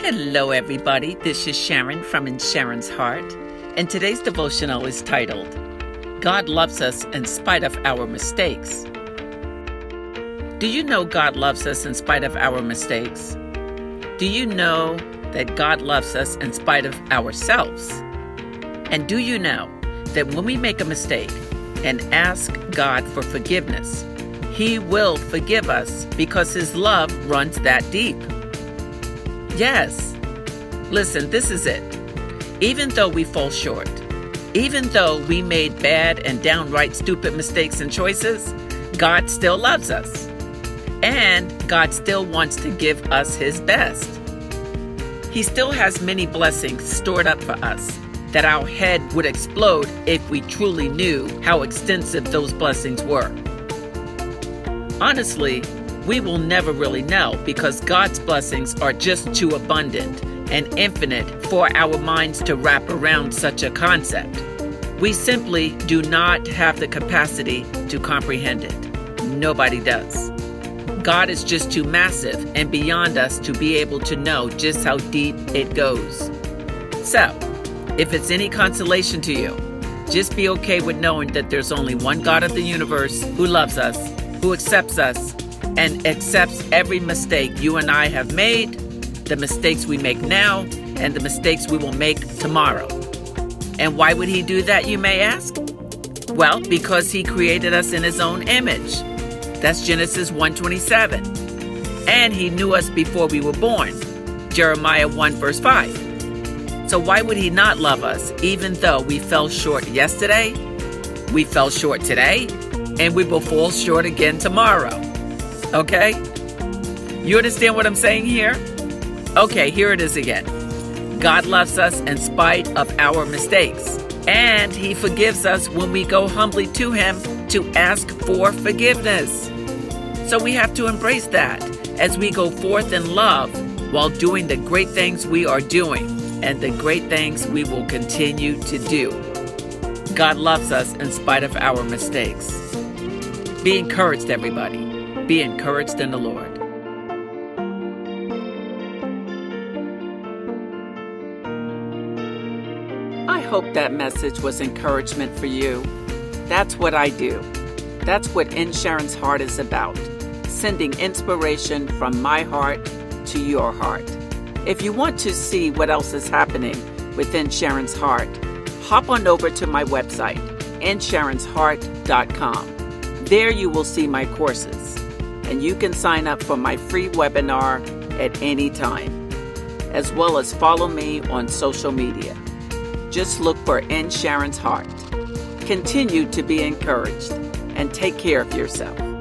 Hello, everybody. This is Sharon from In Sharon's Heart, and today's devotional is titled God Loves Us in Spite of Our Mistakes. Do you know God loves us in spite of our mistakes? Do you know that God loves us in spite of ourselves? And do you know that when we make a mistake and ask God for forgiveness, He will forgive us because His love runs that deep? Yes. Listen, this is it. Even though we fall short, even though we made bad and downright stupid mistakes and choices, God still loves us. And God still wants to give us His best. He still has many blessings stored up for us that our head would explode if we truly knew how extensive those blessings were. Honestly, we will never really know because God's blessings are just too abundant and infinite for our minds to wrap around such a concept. We simply do not have the capacity to comprehend it. Nobody does. God is just too massive and beyond us to be able to know just how deep it goes. So, if it's any consolation to you, just be okay with knowing that there's only one God of the universe who loves us, who accepts us, and accepts every mistake you and I have made, the mistakes we make now, and the mistakes we will make tomorrow. And why would he do that, you may ask? Well, because he created us in his own image. That's Genesis 1:27. And he knew us before we were born. Jeremiah 1 verse 5. So why would he not love us even though we fell short yesterday, we fell short today, and we will fall short again tomorrow? Okay? You understand what I'm saying here? Okay, here it is again. God loves us in spite of our mistakes, and He forgives us when we go humbly to Him to ask for forgiveness. So we have to embrace that as we go forth in love while doing the great things we are doing and the great things we will continue to do. God loves us in spite of our mistakes. Be encouraged, everybody. Be encouraged in the Lord. I hope that message was encouragement for you. That's what I do. That's what Sharon's Heart is about sending inspiration from my heart to your heart. If you want to see what else is happening within Sharon's Heart, hop on over to my website, insharonsheart.com. There you will see my courses, and you can sign up for my free webinar at any time, as well as follow me on social media. Just look for In Sharon's Heart. Continue to be encouraged and take care of yourself.